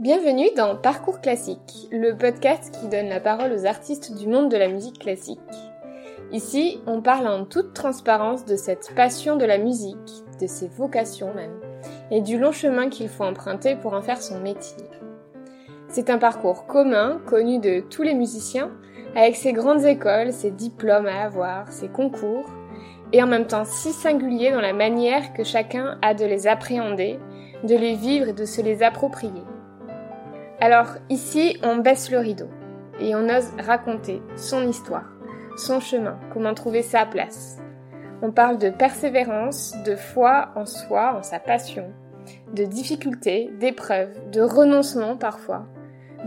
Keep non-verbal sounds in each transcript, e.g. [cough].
Bienvenue dans Parcours classique, le podcast qui donne la parole aux artistes du monde de la musique classique. Ici, on parle en toute transparence de cette passion de la musique, de ses vocations même, et du long chemin qu'il faut emprunter pour en faire son métier. C'est un parcours commun, connu de tous les musiciens, avec ses grandes écoles, ses diplômes à avoir, ses concours, et en même temps si singulier dans la manière que chacun a de les appréhender, de les vivre et de se les approprier. Alors ici, on baisse le rideau et on ose raconter son histoire, son chemin, comment trouver sa place. On parle de persévérance, de foi en soi, en sa passion, de difficultés, d'épreuves, de renoncement parfois,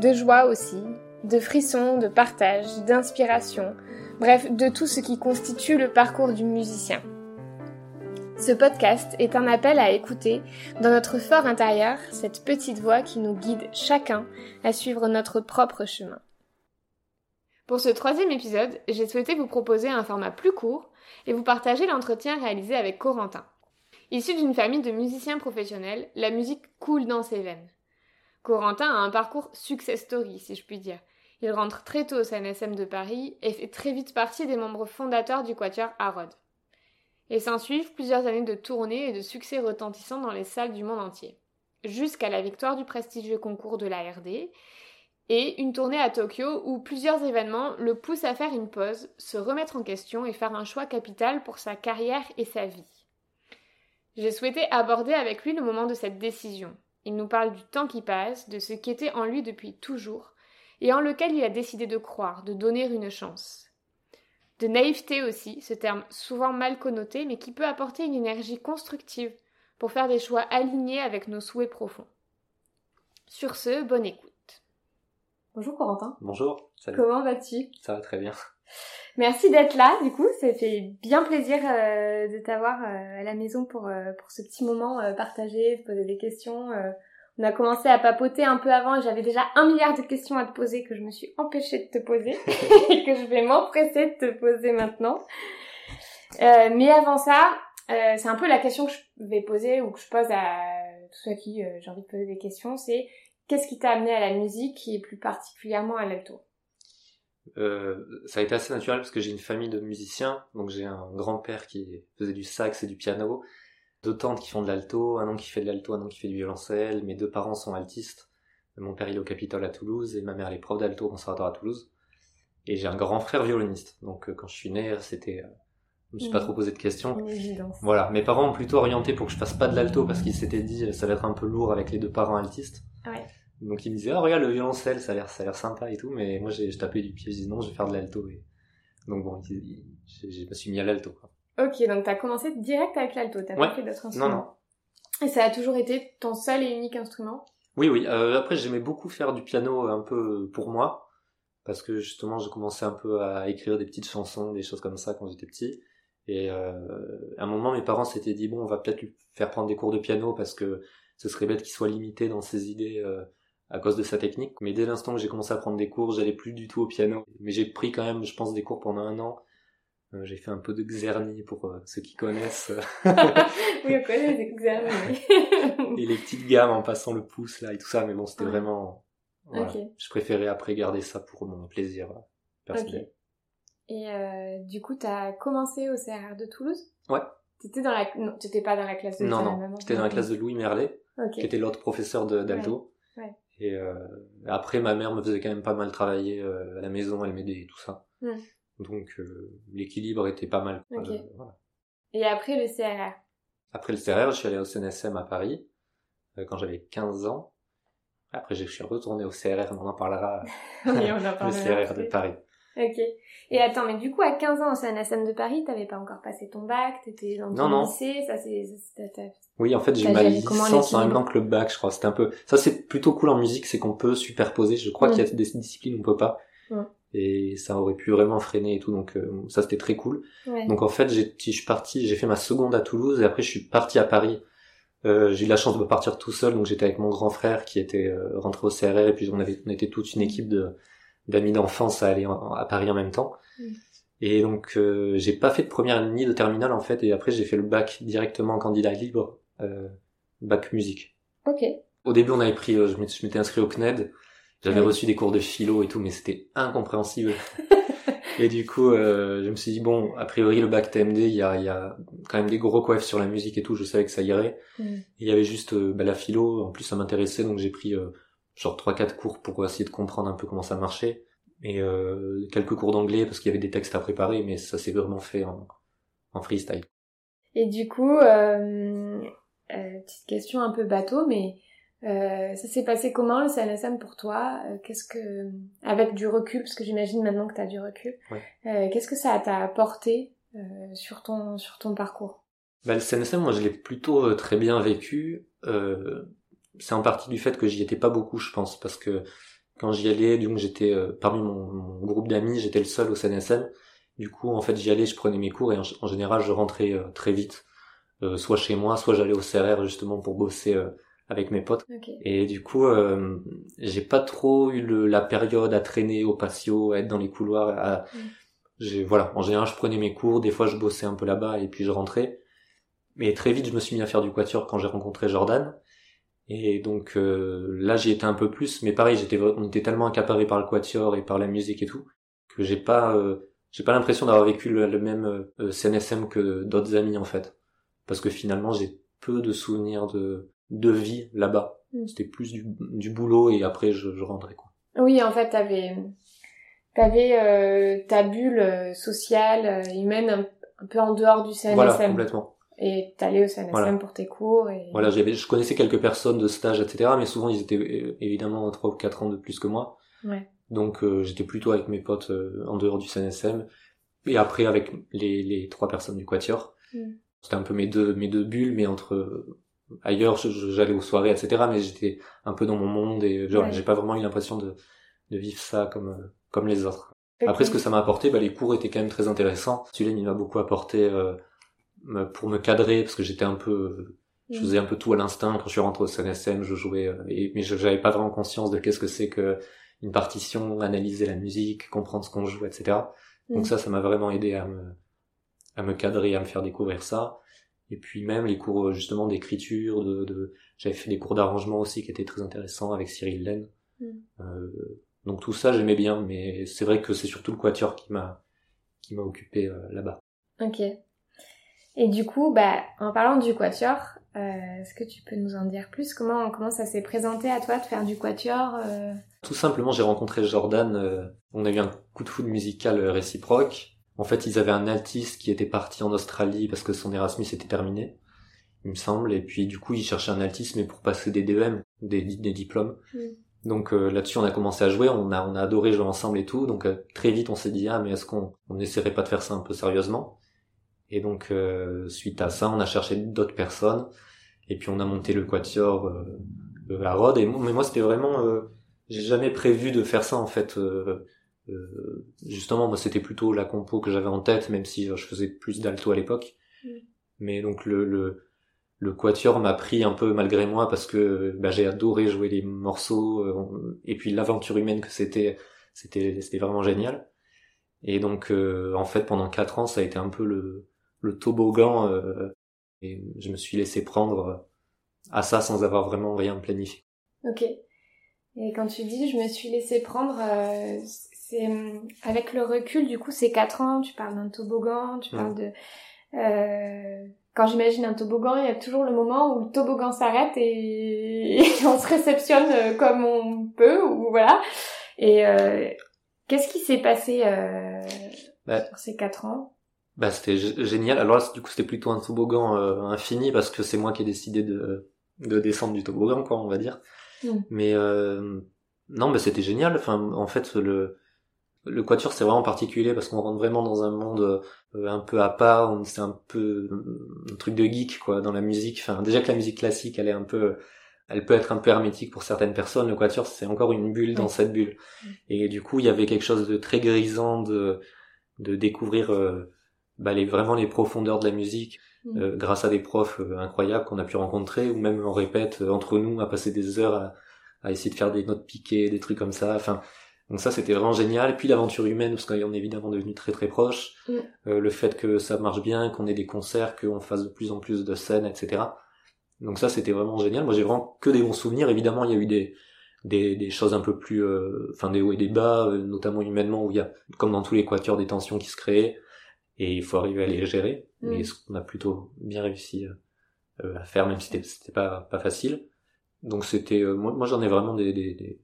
de joie aussi, de frissons, de partage, d'inspiration, bref, de tout ce qui constitue le parcours du musicien. Ce podcast est un appel à écouter dans notre fort intérieur cette petite voix qui nous guide chacun à suivre notre propre chemin. Pour ce troisième épisode, j'ai souhaité vous proposer un format plus court et vous partager l'entretien réalisé avec Corentin. Issu d'une famille de musiciens professionnels, la musique coule dans ses veines. Corentin a un parcours success story, si je puis dire. Il rentre très tôt au CNSM de Paris et fait très vite partie des membres fondateurs du Quatuor Harrod. Et s'ensuivent plusieurs années de tournées et de succès retentissants dans les salles du monde entier, jusqu'à la victoire du prestigieux concours de l'ARD et une tournée à Tokyo où plusieurs événements le poussent à faire une pause, se remettre en question et faire un choix capital pour sa carrière et sa vie. J'ai souhaité aborder avec lui le moment de cette décision. Il nous parle du temps qui passe, de ce qui était en lui depuis toujours, et en lequel il a décidé de croire, de donner une chance. De naïveté aussi, ce terme souvent mal connoté, mais qui peut apporter une énergie constructive pour faire des choix alignés avec nos souhaits profonds. Sur ce, bonne écoute. Bonjour Corentin. Bonjour. Salut. Comment vas-tu? Ça va très bien. Merci d'être là, du coup, ça fait bien plaisir euh, de t'avoir euh, à la maison pour, euh, pour ce petit moment partagé, poser des questions. On a commencé à papoter un peu avant et j'avais déjà un milliard de questions à te poser que je me suis empêchée de te poser [laughs] et que je vais m'empresser de te poser maintenant. mais avant ça, c'est un peu la question que je vais poser ou que je pose à tous ceux à qui j'ai envie de poser des questions, c'est qu'est-ce qui t'a amené à la musique et plus particulièrement à l'alto? Euh, ça a été assez naturel parce que j'ai une famille de musiciens, donc j'ai un grand-père qui faisait du sax et du piano, deux tantes qui font de l'alto, un oncle qui fait de l'alto, un oncle qui fait du violoncelle, mes deux parents sont altistes, mon père il est au Capitole à Toulouse et ma mère elle est prof d'alto au conservatoire à Toulouse, et j'ai un grand frère violoniste, donc euh, quand je suis né c'était... Euh, je me suis pas trop posé de questions. Voilà, mes parents ont plutôt orienté pour que je fasse pas de l'alto parce qu'ils s'étaient dit ça va être un peu lourd avec les deux parents altistes. Ouais. Donc il me disait, ah regarde le violoncelle, ça a l'air, ça a l'air sympa et tout, mais moi j'ai, tapé du pied, je dis non, je vais faire de l'alto. Et... Donc bon, je me suis mis à l'alto. Ok, donc t'as commencé direct avec l'alto, t'as pas fait d'autres instruments. Non, non. Et ça a toujours été ton seul et unique instrument? Oui, oui. Euh, après j'aimais beaucoup faire du piano un peu pour moi, parce que justement j'ai commencé un peu à écrire des petites chansons, des choses comme ça quand j'étais petit. Et euh, à un moment mes parents s'étaient dit, bon, on va peut-être lui faire prendre des cours de piano parce que ce serait bête qu'il soit limité dans ses idées. Euh, à cause de sa technique. Mais dès l'instant que j'ai commencé à prendre des cours, j'allais plus du tout au piano. Mais j'ai pris quand même, je pense, des cours pendant un an. Euh, j'ai fait un peu de xernie pour euh, ceux qui connaissent. [laughs] oui, on connaît les xernie. et les petites gammes en passant le pouce là et tout ça. Mais bon, c'était vraiment. Je préférais après garder ça pour mon plaisir euh, personnel. Et du coup, t'as commencé au CRR de Toulouse? Ouais. T'étais dans la, non, t'étais pas dans la classe de Non, non. J'étais dans la classe de Louis Merlet, qui était l'autre professeur d'alto. Ouais. Et euh, après, ma mère me faisait quand même pas mal travailler à la maison, elle m'aidait et tout ça. Donc euh, l'équilibre était pas mal. Et après le CRR Après le CRR, je suis allé au CNSM à Paris quand j'avais 15 ans. Après, je suis retourné au CRR, on en parlera. [laughs] oui, on en parlera. le CRR de Paris. Ok. Et attends, mais du coup, à 15 ans au CNSM de Paris, t'avais pas encore passé ton bac, t'étais dans ton non, lycée, ça c'est... Oui, en fait, j'ai eu ma licence en même temps que le bac, je crois. C'était un peu... Ça, c'est plutôt cool en musique, c'est qu'on peut superposer. Je crois qu'il y a mm. des disciplines où on peut pas. Et ça aurait pu vraiment freiner et tout, donc euh, ça, c'était très cool. Donc en fait, j'ai, je suis parti, j'ai fait ma seconde à Toulouse, et après, je suis parti à Paris. Euh, j'ai eu la chance de partir tout seul, donc j'étais avec mon grand frère qui était euh, rentré au CRR, et puis on avait, on était toute une équipe de d'amis d'enfance à aller à Paris en même temps. Mm. Et donc j'ai pas fait de première ni de terminale en fait, et après j'ai fait le bac directement en candidat libre, bac musique. Ok. Au début, on avait pris, je m'étais inscrit au CNED. J'avais reçu des cours de philo et tout, mais c'était incompréhensible. [laughs] et du coup, je me suis dit bon, a priori le bac TMD, il y a, y a quand même des gros coefs sur la musique et tout. Je savais que ça irait. Mm. Il y avait juste bah, la philo. En plus, ça m'intéressait, donc j'ai pris genre trois quatre cours pour essayer de comprendre un peu comment ça marchait et euh, quelques cours d'anglais parce qu'il y avait des textes à préparer mais ça s'est vraiment fait en, en, freestyle et du coup euh, euh, petite question un peu bateau mais euh, ça s'est passé comment le CNSM pour toi? Euh, Qu'est-ce que, avec du recul, parce que j'imagine maintenant que tu as du recul, ouais. qu'est-ce que ça t'a apporté sur ton sur ton parcours? Bah, Le CNSM, moi, je l'ai plutôt très bien vécu. Euh, c'est en partie du fait que j'y étais pas beaucoup, je pense, parce que quand j'y allais, donc j'étais euh, parmi mon, groupe d'amis, j'étais le seul au CNSM. Du coup, en fait, j'y allais, je prenais mes cours et en, général, je rentrais euh, très vite, euh, soit chez moi, soit j'allais au CRR justement pour bosser avec mes potes. Et du coup, j'ai pas trop eu le, la période à traîner au patio, à être dans les couloirs. À... Mm. J'ai voilà, en général, je prenais mes cours, des fois, je bossais un peu là-bas et puis je rentrais. Mais très vite, je me suis mis à faire du quatuor quand j'ai rencontré Jordan. Et donc euh, là j'y étais un peu plus, mais pareil j'étais on était tellement accaparé par le quatuor et par la musique et tout que j'ai pas euh, j'ai pas l'impression d'avoir vécu le, même euh, CNSM que d'autres amis en fait, parce que finalement j'ai peu de souvenirs de de vie là-bas. Mm. C'était plus du, du boulot et après je, je rentrais quoi. Oui en fait t'avais t'avais ta bulle sociale humaine un, un, peu en dehors du CNSM. Voilà complètement. Et t'allais au CNSM pour tes cours. Et... Voilà, j'avais, je connaissais quelques personnes de stage, etc. Mais souvent, ils étaient euh, évidemment trois ou quatre ans de plus que moi. Ouais. Donc, euh, j'étais plutôt avec mes potes euh, en dehors du CNSM. Et après, avec les, les trois personnes du Quatuor. Mm. C'était un peu mes deux, mes deux bulles, mais entre ailleurs, j'allais aux soirées, etc. Mais j'étais un peu dans mon monde et genre, j'ai pas vraiment eu l'impression de, de vivre ça comme, comme les autres. Après, ce que ça m'a apporté, bah, les cours étaient quand même très intéressants. Tulane, il m'a beaucoup apporté pour me cadrer parce que j'étais un peu je mm. faisais un peu tout à l'instinct quand je suis rentré au CNSM je jouais euh, et, mais je j'avais pas vraiment conscience de qu'est-ce que c'est que une partition analyser la musique comprendre ce qu'on joue etc donc mm. ça ça m'a vraiment aidé à me à me cadrer à me faire découvrir ça et puis même les cours justement d'écriture de, de... j'avais fait des cours d'arrangement aussi qui étaient très intéressants avec Cyril Laine mm. euh, donc tout ça j'aimais bien mais c'est vrai que c'est surtout le quatuor qui m'a qui m'a occupé euh, là-bas ok et du coup, bah, en parlant du quatuor, euh, est-ce que tu peux nous en dire plus? Comment, comment ça s'est présenté à toi de faire du quatuor euh? Tout simplement, j'ai rencontré Jordan. Euh, on a eu un coup de foudre musical réciproque. En fait, ils avaient un altiste qui était parti en Australie parce que son Erasmus était terminé, il me semble. Et puis, du coup, il cherchait un altiste, mais pour passer des DEM, des, des diplômes. Mm. Donc là-dessus, on a commencé à jouer. On a, on a adoré jouer ensemble et tout. Donc très vite, on s'est dit ah, mais est-ce qu'on on n'essaierait pas de faire ça un peu sérieusement? Et donc, euh, suite à ça, on a cherché d'autres personnes. Et puis, on a monté le quatuor euh, à Rhodes. Et mais moi, c'était vraiment... Euh, j'ai jamais prévu de faire ça, en fait. Euh, justement, moi, c'était plutôt la compo que j'avais en tête, même si je faisais plus d'alto à l'époque. Mm. Mais donc, le, le, le quatuor m'a pris un peu malgré moi parce que bah, j'ai adoré jouer les morceaux. et puis, l'aventure humaine que c'était, c'était, c'était vraiment génial. Et donc, en fait, pendant quatre ans, ça a été un peu le le toboggan euh, et je me suis laissé prendre à ça sans avoir vraiment rien planifié. Ok. Et quand tu dis je me suis laissé prendre, euh, c'est avec le recul, du coup, c'est quatre ans. Tu parles d'un toboggan, tu parles de. Euh, quand j'imagine un toboggan, il y a toujours le moment où le toboggan s'arrête et... [laughs] on se réceptionne comme on peut, ou voilà. Et qu'est-ce qui s'est passé bah, sur ces quatre ans? Bah c'était génial. Alors du coup c'était plutôt un toboggan euh, infini parce que c'est moi qui ai décidé de de descendre du toboggan quoi on va dire. Mm. Mais euh, non bah c'était génial. Enfin en fait le le quatuor c'est vraiment particulier parce qu'on rentre vraiment dans un monde euh, un peu à part. C'est un peu un truc de geek quoi dans la musique. Enfin déjà que la musique classique elle est un peu elle peut être un peu hermétique pour certaines personnes. Le quatuor c'est encore une bulle dans cette bulle. Et du coup il y avait quelque chose de très grisant de de découvrir bah, les, vraiment les profondeurs de la musique mm. euh, grâce à des profs euh, incroyables qu'on a pu rencontrer ou même on répète euh, entre nous à passer des heures à, à, essayer de faire des notes piquées des trucs comme ça enfin donc ça c'était vraiment génial et puis l'aventure humaine parce qu'on est évidemment devenu très très proches mm. le fait que ça marche bien qu'on ait des concerts qu'on fasse de plus en plus de scènes etc Donc ça, c'était vraiment génial. Moi, j'ai vraiment que des bons souvenirs. Évidemment, il y a eu des des, des choses un peu plus, euh, enfin des hauts et des bas, euh, notamment humainement, où il y a, comme dans tous les quatuors, des tensions qui se créent, et il faut arriver à les gérer. Mm. Et ce qu'on a plutôt bien réussi à faire, même si c'était pas pas facile. Donc c'était, moi, moi j'en ai vraiment des, des, des,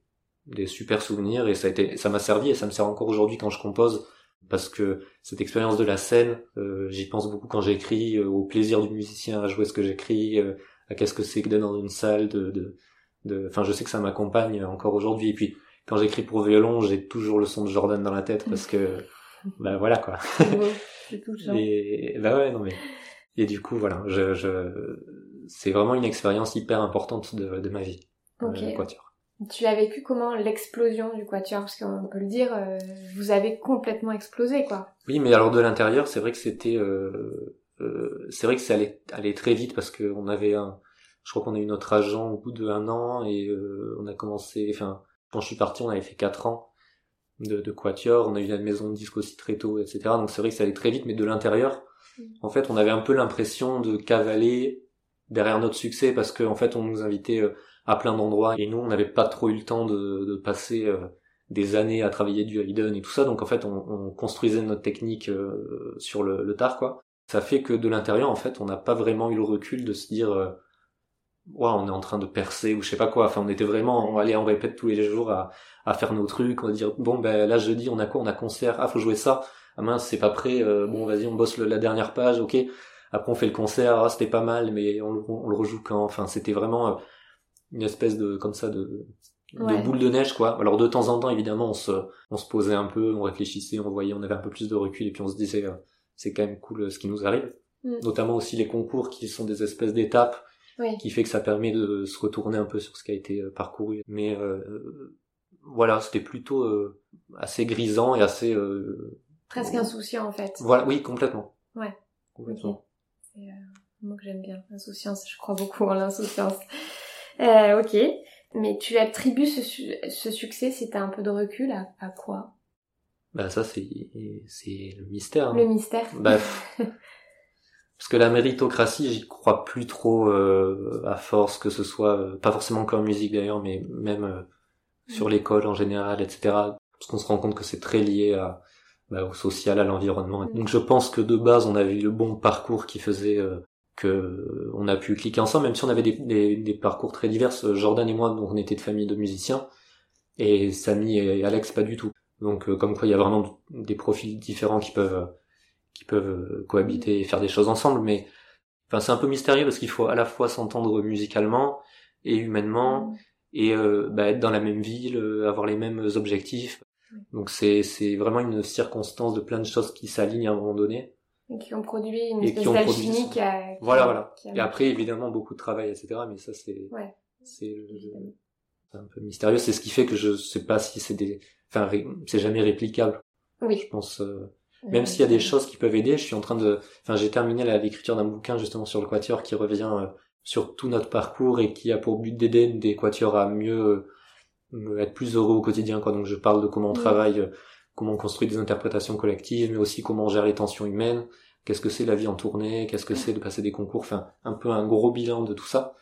des super souvenirs, et ça a été, ça m'a servi, et ça me sert encore aujourd'hui quand je compose parce que cette expérience de la scène, euh, j'y pense beaucoup quand j'écris, euh, au plaisir du musicien à jouer ce que j'écris, euh, à qu'est-ce que c'est que d'être dans une salle, de, de, de, enfin je sais que ça m'accompagne encore aujourd'hui. Et puis quand j'écris pour violon, j'ai toujours le son de Jordan dans la tête parce que, [laughs] bah voilà quoi. c'est Et bah ouais non mais et du coup voilà, je, je c'est vraiment une expérience hyper importante de, de ma vie. Ok. Tu l'as vécu comment l'explosion du quatuor? Parce qu'on peut le dire, euh, vous avez complètement explosé, quoi. Oui, mais alors de l'intérieur, c'est vrai que c'était, euh, euh, c'est vrai que ça allait, allait très vite parce qu'on avait un, je crois qu'on a eu notre agent au bout de un an et euh, on a commencé, enfin, quand je suis parti, on avait fait quatre ans de, de quatuor, on a eu la maison de disque aussi très tôt, etc. Donc c'est vrai que ça allait très vite, mais de l'intérieur, mm. en fait, on avait un peu l'impression de cavaler derrière notre succès parce qu'en en fait, on nous invitait euh, à plein d'endroits. Et nous on n'avait pas trop eu le temps de, de passer euh, des années à travailler du Haydn et tout ça. Donc en fait on, on construisait notre technique euh, sur le, le, tard quoi. Ça fait que de l'intérieur en fait on n'a pas vraiment eu le recul de se dire euh, ouais, on est en train de percer ou je sais pas quoi. Enfin on était vraiment on allait on répète tous les jours à, à faire nos trucs. On va dire bon ben là jeudi on a quoi? On a concert. Ah faut jouer ça. Ah mince c'est pas prêt. Bon vas-y on bosse la dernière page. Ok. Après on fait le concert. Ah c'était pas mal mais on, on, le rejoue quand? Enfin c'était vraiment une espèce de comme ça de, de boule de neige quoi. Alors de temps en temps évidemment on se on se posait un peu, on réfléchissait, on voyait, on avait un peu plus de recul et puis on se disait euh, c'est quand même cool euh, ce qui nous arrive. Mm. Notamment aussi les concours qui sont des espèces d'étapes qui fait que ça permet de se retourner un peu sur ce qui a été euh, parcouru. Mais voilà, c'était plutôt assez grisant et assez presque insouciant en fait. Voilà, oui, complètement. Ouais. Complètement. C'est un mot que j'aime bien, insouciance. Je crois beaucoup en l'insouciance. Euh, ok. Mais tu attribues ce, ce succès, si t'as un peu de recul, à, à quoi? Bah ça, c'est c'est le mystère. Hein. Le mystère. Bah, [laughs] parce que la méritocratie, j'y crois plus trop euh, à force que ce soit, euh, pas forcément comme musique d'ailleurs, mais même euh, sur mm. l'école en général, etc. Parce qu'on se rend compte que c'est très lié à, bah, au social, à l'environnement. Mm. Donc je pense que de base, on avait le bon parcours qui faisait euh, que on a pu cliquer ensemble, même si on avait des, des, parcours très divers. Jordan et moi, donc on était de famille de musiciens, et Samy et Alex pas du tout. Donc euh, comme quoi il y a vraiment des profils différents qui peuvent qui peuvent cohabiter et faire des choses ensemble, mais enfin c'est un peu mystérieux parce qu'il faut à la fois s'entendre musicalement et humainement et euh, bah, être dans la même ville, euh, avoir les mêmes objectifs. Donc c'est c'est vraiment une circonstance de plein de choses qui s'alignent à un moment donné. Et qui ont produit une espèce d'alchimie qui a... Voilà, voilà. Et après, évidemment, beaucoup de travail, etc. Mais ça, c'est... Ouais. C'est un peu mystérieux. C'est ce qui fait que je sais pas si c'est des... Enfin, c'est jamais réplicable. Oui. Je pense... Euh, même s'il y a des choses qui peuvent aider, je suis en train de... Enfin, j'ai terminé l'écriture d'un bouquin, justement, sur le quatuor qui revient euh, sur tout notre parcours et qui a pour but d'aider des quatuors à mieux... Euh, être plus heureux au quotidien, quoi. Donc, je parle de comment on travaille comment on construit des interprétations collectives, mais aussi comment on gère les tensions humaines, qu'est-ce que c'est la vie en tournée, qu'est-ce que c'est de passer des concours, enfin un peu un gros bilan de tout ça.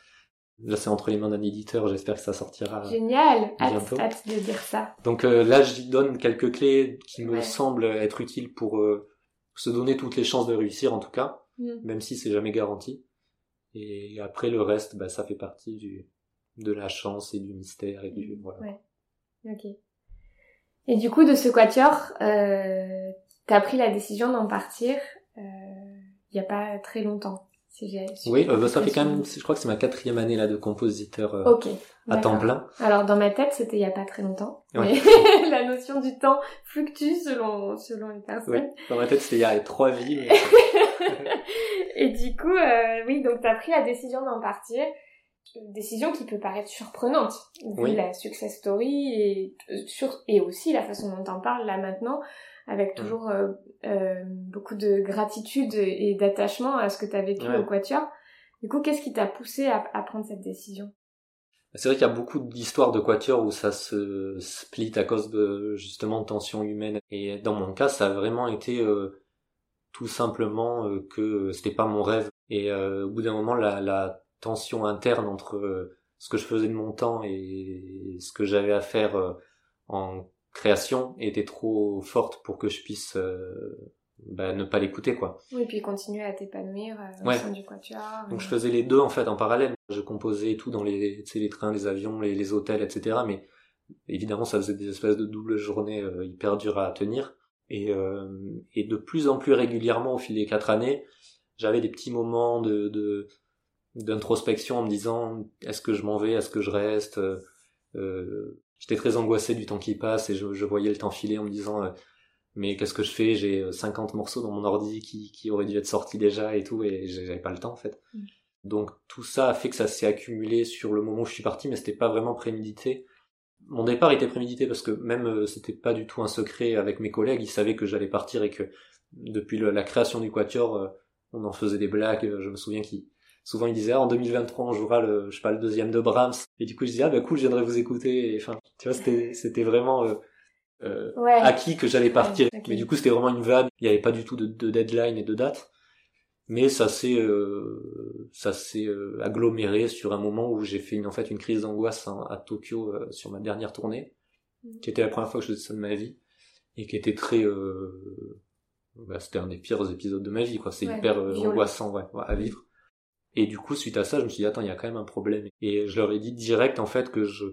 Là, c'est entre les mains d'un éditeur, j'espère que ça sortira. Génial, bientôt. hâte, de dire ça. Donc euh, là, j'y donne quelques clés qui me semblent être utiles pour euh, se donner toutes les chances de réussir, en tout cas, mm. même si c'est jamais garanti. Et après, le reste, bah, ça fait partie du de la chance et du mystère et du voilà. Ouais. Ok. Et du coup, de ce quatuor, euh, t'as pris la décision d'en partir euh, il y a pas très longtemps. oui, euh, bah, ça fait quand même, je crois que c'est ma quatrième année là de compositeur euh, à temps plein. Alors dans ma tête, c'était il y a pas très longtemps. Mais [laughs] la notion du temps fluctue selon selon les personnes. Oui. Dans ma tête, c'était il y a trois vies. [laughs] Et du coup, euh, oui, donc t'as pris la décision d'en partir décision qui peut paraître surprenante vu la success story et euh, sur et aussi la façon dont on parle là maintenant avec mm. toujours euh, euh, beaucoup de gratitude et d'attachement à ce que tu as vécu au Quatuor. Du coup, qu'est-ce qui t'a poussé à, prendre cette décision? C'est vrai qu'il y a beaucoup d'histoires de Quatuor où ça se split à cause de justement tensions humaines. Et dans mon cas, ça a vraiment été tout simplement que c'était pas mon rêve. Et au bout d'un moment, la, la tension interne entre ce que je faisais de mon temps et ce que j'avais à faire en création était trop forte pour que je puisse bah, ne pas l'écouter quoi. Oui, puis continuer à t'épanouir euh, au sein du quatuor. Donc je faisais les deux en fait en parallèle. Je composais tout dans les, les trains, les avions, les, les, hôtels, etc. Mais évidemment ça faisait des espèces de doubles journées euh, hyper dures à tenir. Et, euh, et de plus en plus régulièrement au fil des quatre années, j'avais des petits moments de, de d'introspection en me disant est-ce que je m'en vais, est-ce que je reste. Euh, J'étais très angoissé du temps qui passe et je, je voyais le temps filer en me disant mais qu'est-ce que je fais? J'ai 50 euh, morceaux dans mon ordi qui, qui auraient dû être sortis déjà et tout, et j'avais pas le temps en fait. Mm. Donc tout ça a fait que ça s'est accumulé sur le moment où je suis parti, mais c'était pas vraiment prémédité. Mon départ était prémédité parce que même euh, c'était pas du tout un secret avec mes collègues, ils savaient que j'allais partir et que depuis la création du Quatuor, euh, on en faisait des blagues. Je me souviens qu'ils souvent ils disaient ah, en 2023 on jouera le je sais pas le deuxième de Brahms et du coup je disais ah bah cool je viendrai vous écouter et enfin tu vois c'était c'était vraiment euh, acquis que j'allais partir. Mais du coup, c'était vraiment une vanne. Il n'y avait pas du tout de, de, deadline et de date. Mais ça s'est euh, ça s'est euh, aggloméré sur un moment où j'ai fait une, en fait une crise d'angoisse à Tokyo euh, sur ma dernière tournée, mm. qui était la première fois que je faisais ça de ma vie et qui était très bah, c'était un des pires épisodes de ma vie quoi. C'est hyper angoissant ouais, à vivre. Et du coup, suite à ça, je me suis dit attends, il y a quand même un problème. Et je leur ai dit direct en fait que je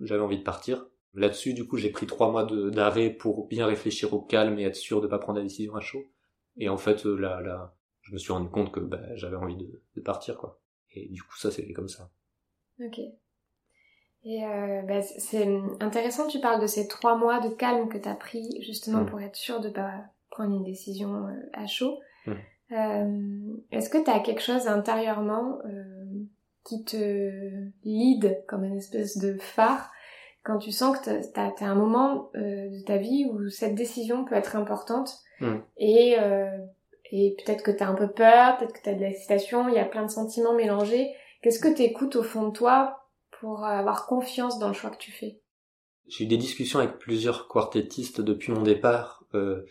j'avais envie de partir Là-dessus, du coup, j'ai pris trois mois d'arrêt pour bien réfléchir au calme et être sûr de pas prendre la décision à chaud. Et en fait, euh, là, là, je me suis rendu compte que bah, j'avais envie de, de, partir, quoi. Et du coup, ça, c'est comme ça. Ok. Et euh, bah, c'est intéressant, tu parles de ces trois mois de calme que tu as pris justement mm. pour être sûr de pas prendre une décision euh, à chaud. Mm. Euh, Est-ce que tu as quelque chose intérieurement euh, qui te lead comme une espèce de phare quand tu sens que t'as as un moment euh, de ta vie où cette décision peut être importante hmm. et euh, et peut-être que t'as un peu peur, peut-être que t'as de l'excitation, il y a plein de sentiments mélangés. Qu'est-ce que t'écoutes au fond de toi pour avoir confiance dans le choix que tu fais? J'ai eu des discussions avec plusieurs quartettistes depuis mon départ, euh,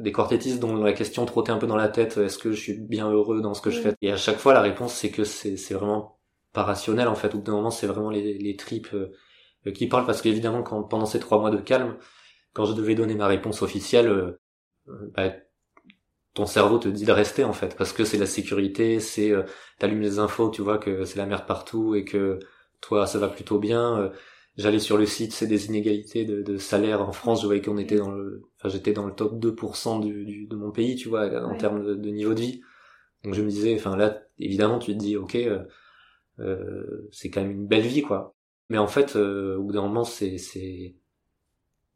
des quartettistes dont la question trottait un peu dans la tête, est-ce que je suis bien heureux dans ce que je fais? Et à chaque fois la réponse c'est que c'est vraiment pas rationnel en fait, au bout d'un moment c'est vraiment les, les tripes euh, qui parle parce qu'évidemment quand pendant ces trois mois de calme, quand je devais donner ma réponse officielle, euh, euh, bah, ton cerveau te dit de rester en fait parce que c'est la sécurité, c'est euh, t'allumes les infos, tu vois que c'est la merde partout et que toi ça va plutôt bien. J'allais sur le site, c'est des inégalités de, de, salaire en France. Je voyais qu'on était dans le, enfin j'étais dans le top 2% du, du, de mon pays, tu vois, en termes de, de, niveau de vie. Donc je me disais, enfin là, évidemment, tu te dis, ok, euh, c'est quand même une belle vie, quoi. Mais en fait, euh, au bout d'un moment, c'est c'est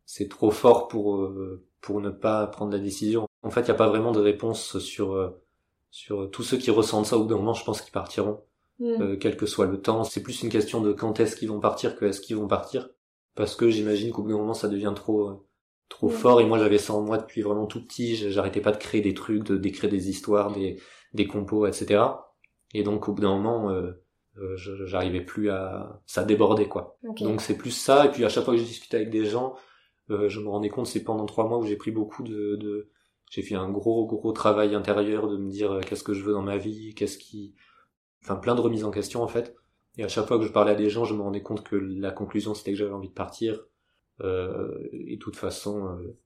c'est trop fort pour euh, pour ne pas prendre la décision. En fait, il n'y a pas vraiment de réponse sur euh, sur tous ceux qui ressentent ça. Au bout d'un moment, je pense qu'ils partiront, mm. quel que soit le temps. C'est plus une question de quand est-ce qu'ils vont partir que est-ce qu'ils vont partir, parce que j'imagine qu'au bout d'un moment, ça devient trop trop mm. fort. Et moi, j'avais ça en moi depuis vraiment tout petit. J'arrêtais pas de créer des trucs, de d'écrire des histoires, des des compos, etc. Et donc, au bout d'un moment euh, j'arrivais plus à ça débordait quoi donc c'est plus ça et puis à chaque fois que je discutais avec des gens euh, je me rendais compte c'est pendant trois mois où j'ai pris beaucoup de, de... j'ai fait un gros gros travail intérieur de me dire euh, qu'est-ce que je veux dans ma vie qu'est-ce qui enfin plein de remises en question en fait. Et à chaque fois que je parlais à des gens je me rendais compte que la conclusion c'était que j'avais envie de partir. Euh, et de toute façon euh...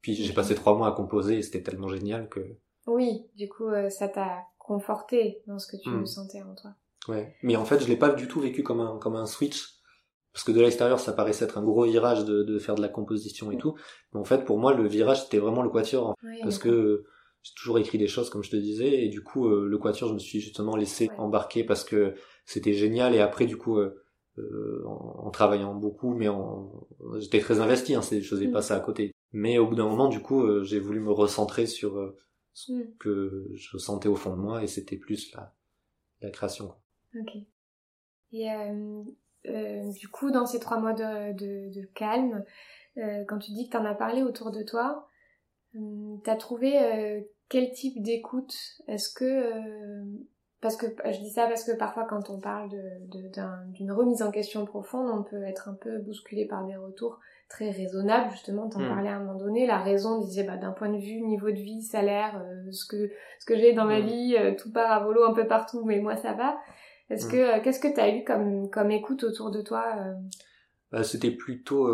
puis j'ai passé trois mois à composer et c'était tellement génial que oui du coup euh, ça t'a conforté dans ce que tu hmm. sentais en toi. Ouais. Mais en fait, je l'ai pas du tout vécu comme un comme un switch. Parce que de l'extérieur, ça paraissait être un gros virage de, de faire de la composition et tout. Mais en fait, pour moi, le virage c'était vraiment le quatuor parce que j'ai toujours écrit des choses comme je te disais et du coup euh, le quatuor, je me suis justement laissé embarquer parce que c'était génial et après du coup euh, euh en, travaillant beaucoup mais en j'étais très investi hein, je faisais pas mm. ça à côté. Mais au bout d'un moment, du coup, euh, j'ai voulu me recentrer sur ce mm. que je sentais au fond de moi et c'était plus la la création. Ok. Et euh, euh, du coup, dans ces trois mois de, de, de calme, euh, quand tu dis que tu en as parlé autour de toi, euh, t'as trouvé euh, quel type d'écoute Est-ce que euh, parce que je dis ça parce que parfois quand on parle d'une remise en question profonde, on peut être un peu bousculé par des retours très raisonnables. Justement, t'en hmm. parlais à un moment donné, la raison disait bah, d'un point de vue niveau de vie, salaire, ce que ce que j'ai dans ma hmm. vie, tout part à volo un peu partout, mais moi ça va. Est-ce mm. que qu'est-ce que tu as eu comme comme écoute autour de toi bah, C'était plutôt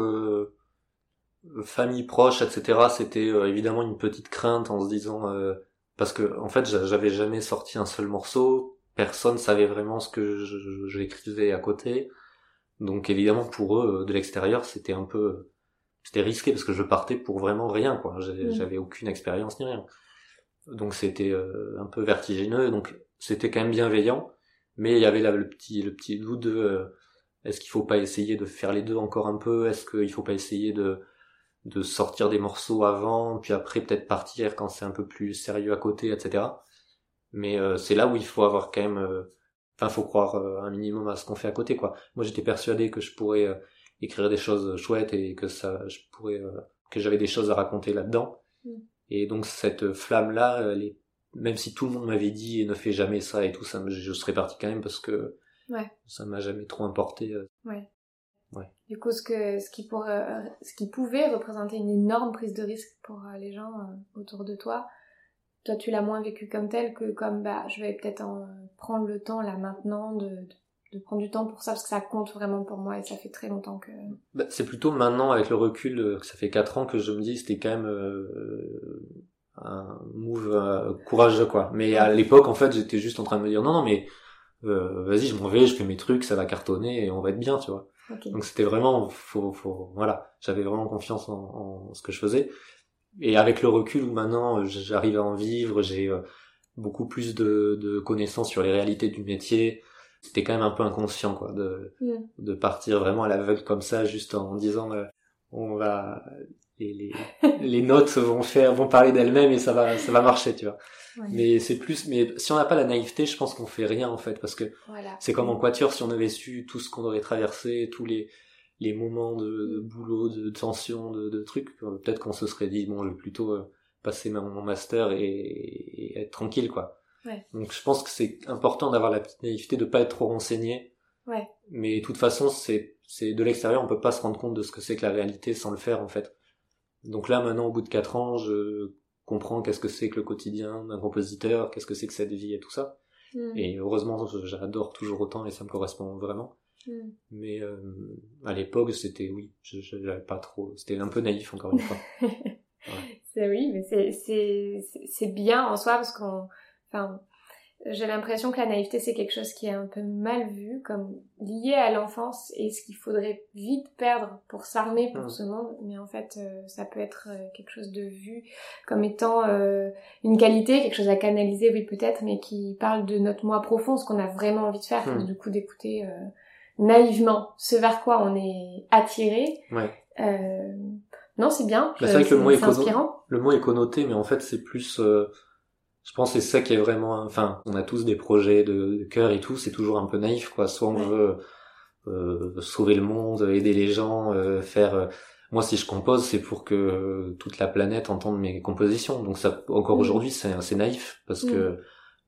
famille proche, etc. C'était évidemment une petite crainte en se disant parce que en fait j'avais jamais sorti un seul morceau, personne savait vraiment ce que j'écrivais à côté. Donc évidemment pour eux de l'extérieur c'était un peu c'était risqué parce que je partais pour vraiment rien quoi. J'avais aucune expérience ni rien. Donc c'était euh, un peu vertigineux. Donc c'était quand même bienveillant, mais il y avait là le petit le petit doute de euh, est-ce qu'il faut pas essayer de faire les deux encore un peu? Est-ce qu'il faut pas essayer de de sortir des morceaux avant, puis après peut-être partir quand c'est un peu plus sérieux à côté, etc. Mais euh, c'est là où il faut avoir quand même, enfin faut croire un minimum à ce qu'on fait à côté quoi. Moi j'étais persuadé que je pourrais écrire des choses chouettes et que ça, je pourrais, euh, que j'avais des choses à raconter là-dedans. Mm. Et donc cette flamme là, elle est, même si tout le monde m'avait dit ne fais jamais ça et tout ça, je serais parti quand même parce que ouais. ça m'a jamais trop importé. Euh. Ouais. Ouais. Du coup, ce que ce qui pourrait, euh, ce qui pouvait représenter une énorme prise de risque pour les gens autour de toi, toi tu l'as moins vécu comme tel que comme bah je vais peut-être en prendre le temps là maintenant de, de de prendre du temps pour ça parce que ça compte vraiment pour moi et ça fait très longtemps que bah, c'est plutôt maintenant avec le recul euh, que ça fait quatre ans que je me dis c'était quand même euh, un move euh, courageux quoi. Mais à l'époque en fait j'étais juste en train de me dire non non mais vas-y je m'en vais je fais mes trucs ça va cartonner et on va être bien tu vois donc c'était vraiment faut, faut voilà j'avais vraiment confiance en, en, ce que je faisais et avec le recul où maintenant j'arrive à en vivre j'ai beaucoup plus de, de connaissances sur les réalités du métier c'était quand même un peu inconscient quoi de mm. de partir vraiment à l'aveugle comme ça juste en disant euh, on va les les notes vont faire vont parler d'elles-mêmes et ça va ça va marcher tu vois mais c'est plus mais si on n'a pas la naïveté je pense qu'on fait rien en fait parce que c'est comme en quatuor si on avait su tout ce qu'on aurait traversé tous les les moments de, boulot de tension de, de trucs euh, peut-être qu'on se serait dit bon je vais plutôt euh, passer mon master et, et être tranquille quoi donc je pense que c'est important d'avoir la petite naïveté de pas être trop renseigné. Ouais. Mais de toute façon, c'est c'est de l'extérieur, on peut pas se rendre compte de ce que c'est que la réalité sans le faire en fait. Donc là maintenant au bout de quatre ans, je comprends qu'est-ce que c'est que le quotidien d'un compositeur, qu'est-ce que c'est que cette vie et tout ça. Hmm. Et heureusement, j'adore toujours autant et ça me correspond vraiment. Hmm. Mais euh, à l'époque, c'était oui, j'avais pas trop, c'était un peu naïf encore une fois. [laughs] C'est oui, mais c'est c'est c'est bien en soi parce qu'on Enfin, j'ai l'impression que la naïveté c'est quelque chose qui est un peu mal vu, comme lié à l'enfance et ce qu'il faudrait vite perdre pour s'armer pour mm. ce monde. Mais en fait, euh, ça peut être euh, quelque chose de vu comme étant euh, une qualité, quelque chose à canaliser, oui peut-être, mais qui parle de notre moi profond, ce qu'on a vraiment envie de faire, mm. du coup d'écouter naïvement ce vers quoi on est attiré. Ouais. non, c'est bien. Bah, c'est vrai que le mot est, inspirant. Le mot est connoté, mais en fait c'est plus je pense que c'est ça qui est vraiment enfin on a tous des projets de, cœur et tout c'est toujours un peu naïf quoi soit on veut euh, sauver le monde aider les gens euh, faire euh, moi si je compose c'est pour que toute la planète entende mes compositions donc ça encore mm. aujourd'hui c'est assez naïf parce que mm.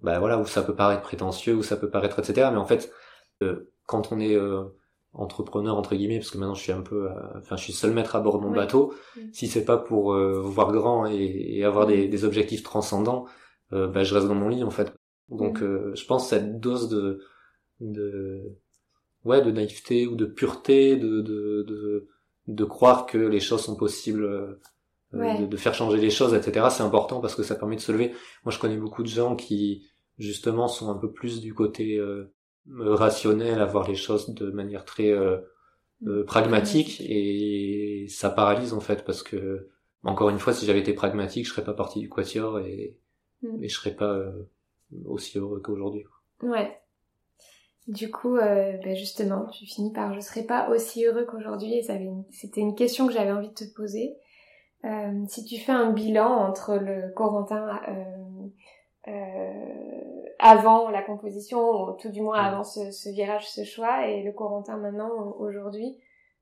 bah voilà où ça peut paraître prétentieux où ça peut paraître etc mais en fait quand on est entrepreneur entre guillemets parce que maintenant je suis un peu enfin je suis seul maître à bord de mon bateau mm. si c'est pas pour voir grand et, et avoir des, des objectifs transcendants euh, bah, je reste dans mon lit en fait. Donc mhm. euh, je pense cette dose de de ouais de naïveté ou de pureté, de de de, de croire que les choses sont possibles. Euh, de, faire changer les choses, etc. C'est important parce que ça permet de se lever. Moi, je connais beaucoup de gens qui, justement, sont un peu plus du côté rationnel, à voir les choses de manière très mm. pragmatique, et ça paralyse en fait parce que, encore une fois, si j'avais été pragmatique, je serais pas parti du quatuor et, mais je serais pas euh, aussi heureux qu'aujourd'hui. Ouais. Du coup, euh, ben justement, tu finis par je serais pas aussi heureux qu'aujourd'hui et c'était une question que j'avais envie de te poser. Euh, si tu fais un bilan entre le Corentin avant la composition, ou tout du moins avant ce, ce, virage, ce choix, et le Corentin maintenant, aujourd'hui,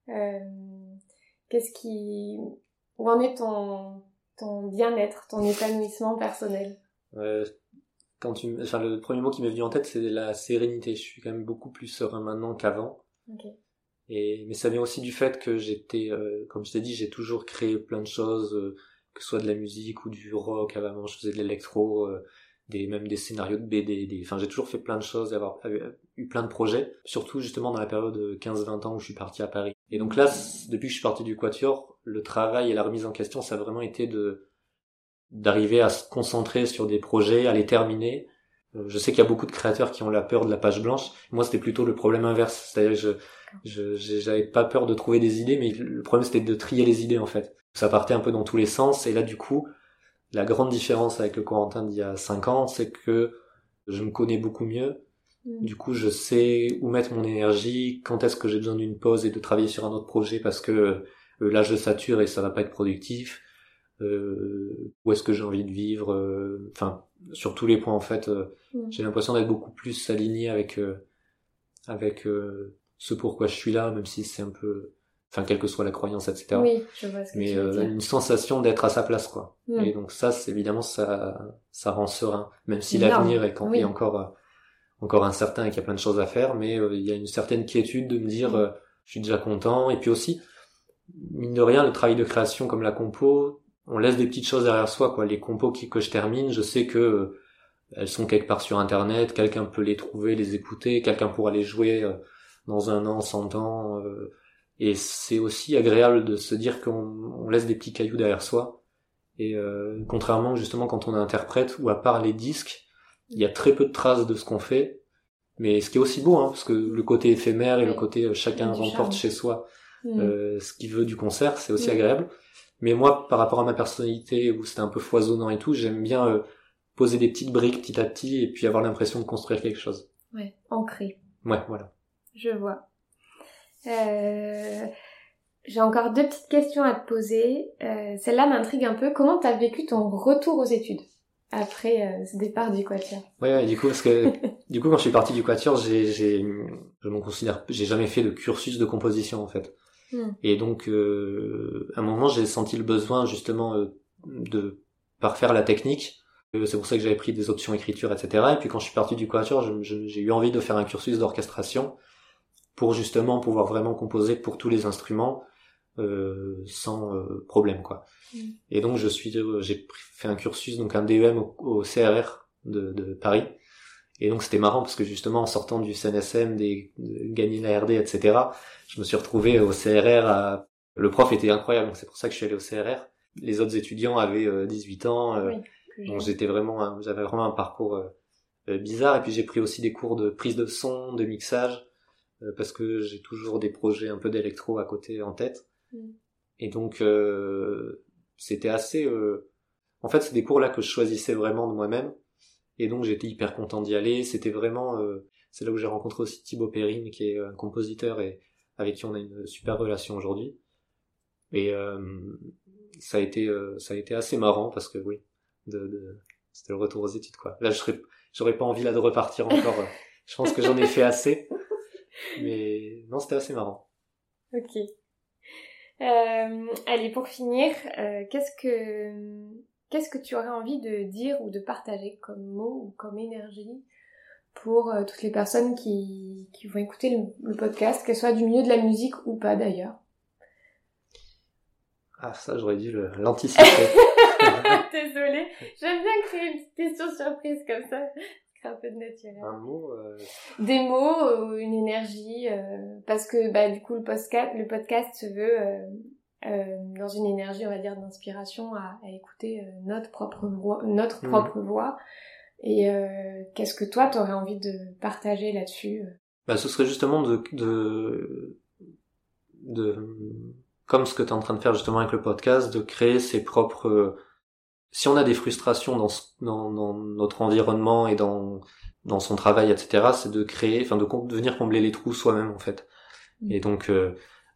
qu'est-ce qui... Où en est ton, ton bien-être, ton épanouissement personnel? Euh, quand tu, enfin, le premier mot qui m'est venu en tête, c'est la sérénité. Je suis quand même beaucoup plus serein maintenant qu'avant. Et mais ça vient aussi du fait que j'étais, euh, comme je t'ai dit, j'ai toujours créé plein de choses, euh, que ce soit de la musique ou du rock. Avant, je faisais de l'électro, des même des scénarios de BD, des, enfin j'ai toujours fait plein de choses, avoir eu plein de projets, surtout justement dans la période de 15-20 ans où je suis parti à Paris. Et donc là, depuis que je suis parti du Quatuor, le travail et la remise en question, ça a vraiment été de d'arriver à se concentrer sur des projets, à les terminer. Euh, je sais qu'il y a beaucoup de créateurs qui ont la peur de la page blanche. Moi, c'était plutôt le problème inverse. C'est-à-dire je je j'avais pas peur de trouver des idées, mais le problème c'était de trier les idées en fait. Ça partait un peu dans tous les sens et là du coup, la grande différence avec le Corentin d'il y a 5 ans, c'est que je me connais beaucoup mieux. Mm. Du coup, je sais où mettre mon énergie, quand est-ce que j'ai besoin d'une pause et de travailler sur un autre projet parce que euh, là je sature et ça va pas être productif. Euh, où est-ce que j'ai envie de vivre euh, enfin sur tous les points en fait euh, j'ai l'impression d'être beaucoup plus aligné avec avec ce pourquoi je suis là même si c'est un peu enfin quelle que soit la croyance etc oui, je vois ce que mais une sensation d'être à sa place quoi. Et donc ça c'est évidemment ça ça rend serein même si l'avenir est, est, encore encore incertain et qu'il y a plein de choses à faire mais il y a une certaine quiétude de me dire je suis déjà content. Et puis aussi mine de rien le travail de création comme la compo on laisse des petites choses derrière soi, quoi. Les compos qui, que je termine, je sais que euh, elles sont quelque part sur internet, quelqu'un peut les trouver, les écouter, quelqu'un pourra les jouer euh, dans un an, cent ans. Euh, et c'est aussi agréable de se dire qu'on laisse des petits cailloux derrière soi. Et contrairement justement quand on interprète ou à part les disques, il y a très peu de traces de ce qu'on fait. Mais ce qui est aussi beau, hein, parce que le côté éphémère et le côté chacun remporte chez soi mm. ce qu'il veut du concert, c'est aussi mm. agréable. Mais moi, par rapport à ma personnalité, où c'était un peu foisonnant et tout, j'aime bien euh, poser des petites briques petit à petit et puis avoir l'impression de construire quelque chose. Ouais, ancré. Ouais, voilà. Je vois. Euh, J'ai encore deux petites questions à te poser. Euh, Celle-là m'intrigue un peu. Comment t'as vécu ton retour aux études après euh, ce départ du Quatuor? Ouais, ouais, du coup, parce que du coup, quand je suis parti du Quatuor, j'ai, j'ai, je m'en considère, j'ai jamais fait de cursus de composition en fait. Hmm. Et donc, euh, à un moment, j'ai senti le besoin justement euh, de parfaire la technique. Euh, c'est pour ça que j'avais pris des options écriture, etc. Et puis quand je suis parti du quatuor, j'ai eu envie de faire un cursus d'orchestration pour justement pouvoir vraiment composer pour tous les instruments euh, sans euh, problème, quoi. Hmm. Et donc, je suis, j'ai fait un cursus, donc un DEM au, CRR de, de Paris. Et donc c'était marrant parce que justement en sortant du CNSM, des, de gagner la RD, etc., je me suis retrouvé au CRR. À... Le prof était incroyable, donc c'est pour ça que je suis allé au CRR. Les autres étudiants avaient 18 euh, ans, euh, donc j'étais vraiment, j'avais vraiment un parcours euh, bizarre. Et puis j'ai pris aussi des cours de prise de son, de mixage, parce que j'ai toujours des projets un peu d'électro à côté en tête. Mm. Et donc c'était assez. En fait, c'est des cours là que je choisissais vraiment de moi-même et donc j'étais hyper content d'y aller. C'était vraiment, euh, c'est là où j'ai rencontré aussi Thibaut Perrine, qui est un compositeur et avec qui on a une super relation aujourd'hui. Et euh, ça a été, euh, ça a été assez marrant parce que oui, de, de c'était le retour aux études quoi. Là, je serais, j'aurais pas envie là de repartir encore. [laughs] je pense que j'en ai fait assez. Mais non, c'était assez marrant. Ok. Euh, allez, pour finir, euh, qu'est-ce que Qu'est-ce que tu aurais envie de dire ou de partager comme mot ou comme énergie pour euh, toutes les personnes qui, qui vont écouter le, podcast, qu'elles soient du milieu de la musique ou pas d'ailleurs? Ah ça j'aurais dû l'anticiper. [laughs] [laughs] Désolée, j'aime bien créer une petite question surprise comme ça. Un peu de naturel. Un mot euh, Des mots, une énergie, euh, parce que bah du coup le podcast, le podcast se veut euh, dans une énergie, on va dire, d'inspiration à, à, écouter euh, notre propre voix, notre mhm. propre voix. Et euh, qu'est-ce que toi, t'aurais envie de partager là-dessus bah, ce serait justement de, de, de, comme ce que tu es en train de faire justement avec le podcast, de créer ses propres. Si on a des frustrations dans, dans, dans notre environnement et dans dans son travail, etc., c'est de créer, enfin de, de venir combler les trous soi-même en fait. Mm. Et donc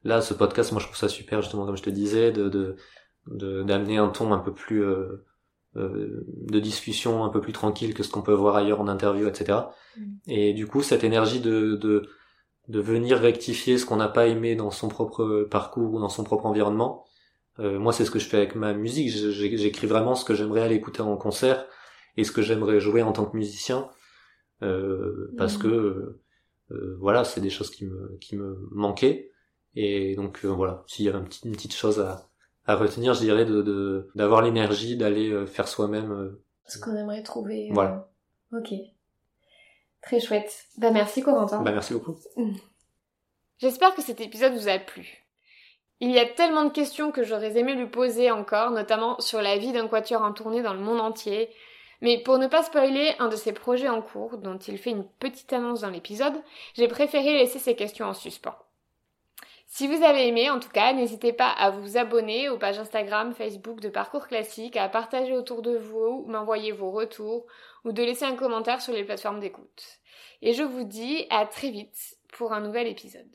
là, ce podcast, moi, je trouve ça super, justement, comme je te disais, de d'amener un ton un peu plus euh, euh, de discussion un peu plus tranquille que ce qu'on peut voir ailleurs en interview, etc. Mm. Et du coup, cette énergie de de, de venir rectifier ce qu'on n'a pas aimé dans son propre parcours ou dans son propre environnement. Euh, moi, c'est ce que je fais avec ma musique. J'écris vraiment ce que j'aimerais aller écouter en concert et ce que j'aimerais jouer en tant que musicien, euh, parce mm. que euh, voilà, c'est des choses qui me qui me manquaient. Et donc euh, voilà, s'il y avait une petite, une petite chose à, à retenir, je dirais de d'avoir l'énergie d'aller euh, faire soi-même euh, Ce qu'on aimerait trouver. Voilà. Ok. Très chouette. Bah merci Corentin. Bah merci beaucoup. [laughs] J'espère que cet épisode vous a plu. Il y a tellement de questions que j'aurais aimé lui poser encore, notamment sur la vie d'un quatuor en tournée dans le monde entier. Mais pour ne pas spoiler un de ses projets en cours, dont il fait une petite annonce dans l'épisode, j'ai préféré laisser ces questions en suspens. Si vous avez aimé, en tout cas, n'hésitez pas à vous abonner aux pages Instagram, Facebook de Parcours Classique, à partager autour de vous, m'envoyer vos retours ou de laisser un commentaire sur les plateformes d'écoute. Et je vous dis à très vite pour un nouvel épisode.